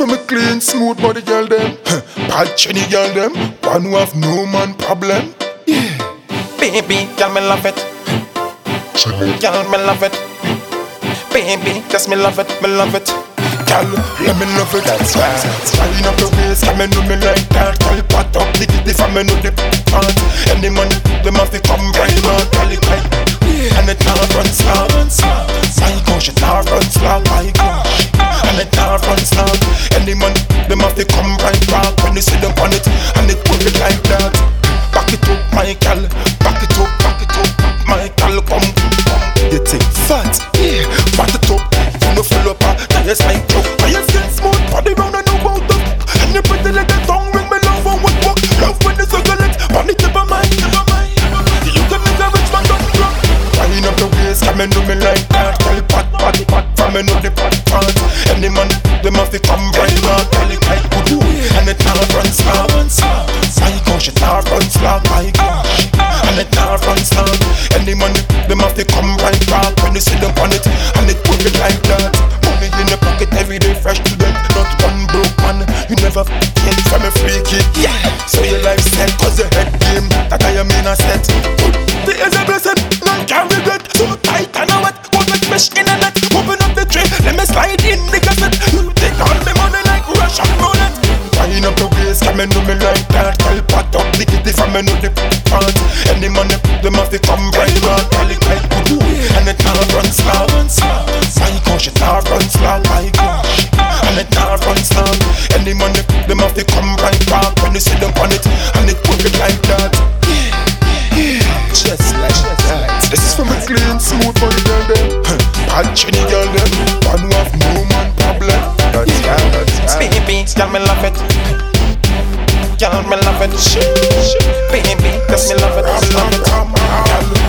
for me clean, smooth body girl them. Bad chinny girl them. One who have no man problem. Yeah. Baby, girl, me love it. Girl, me love it. Baby, just me love it, me love it. Girl, let me love it. That's right. Wind up your waist, come and do me like that. Girl, pat up the kitty for me know the part. Any money, them have to come right now. Girl, it like, and it now run slow. My gosh, it now run slow. My gosh, and it now run slow. Yeah. It up. You know full up, now you like joke. I you skin smooth, body round and no about the And you pretty like a tongue ring me love and what walk. Love when you circle it, on the tip of my, tip of my. You can make a rich man don't drop. Wind up the waist, come and do me like that. Tell pat, pat, pat, from me know the pat, pat. Any man, them have to come right back. You never get from a free. Yeah, so your life set, cause your head game. That I am in a set. The is a blessing, none can regret. So tight and a wet, what with mesh in a net. Open up the tray, let me slide in the cassette. You take all the money like Russian roulette. Wind up the waist, and do me like that. Girl, pat up the kitty from me know the part. Any money, them have to come right back. Girl, it like good do, and it now run slow. My gosh, it now run slow. My gosh, and it now run slow. Any money, them have to come right back when you see them on it, and it put it like that. Just like that. This is from a clean, smooth body girl them. Bad chinny girl them. One who have no man problem. That's right, that's right. Baby, girl, me love it. Girl, me love it. Baby, just me love it, me love it.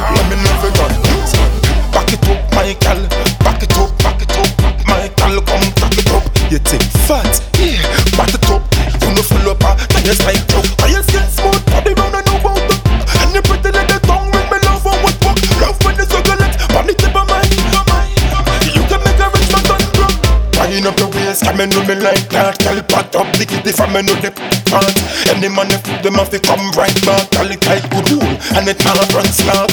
And do me like that. Girl, pat up the kitty from me know the part. Any man money, them have to come right back. Girl, it like good rule, and it now run slow.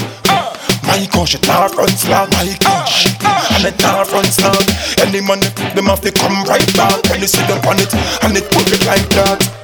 My gosh, it now run slow. My gosh, and it now run slow. Any money, them have to come right back. When you see them on it, and it put it like that.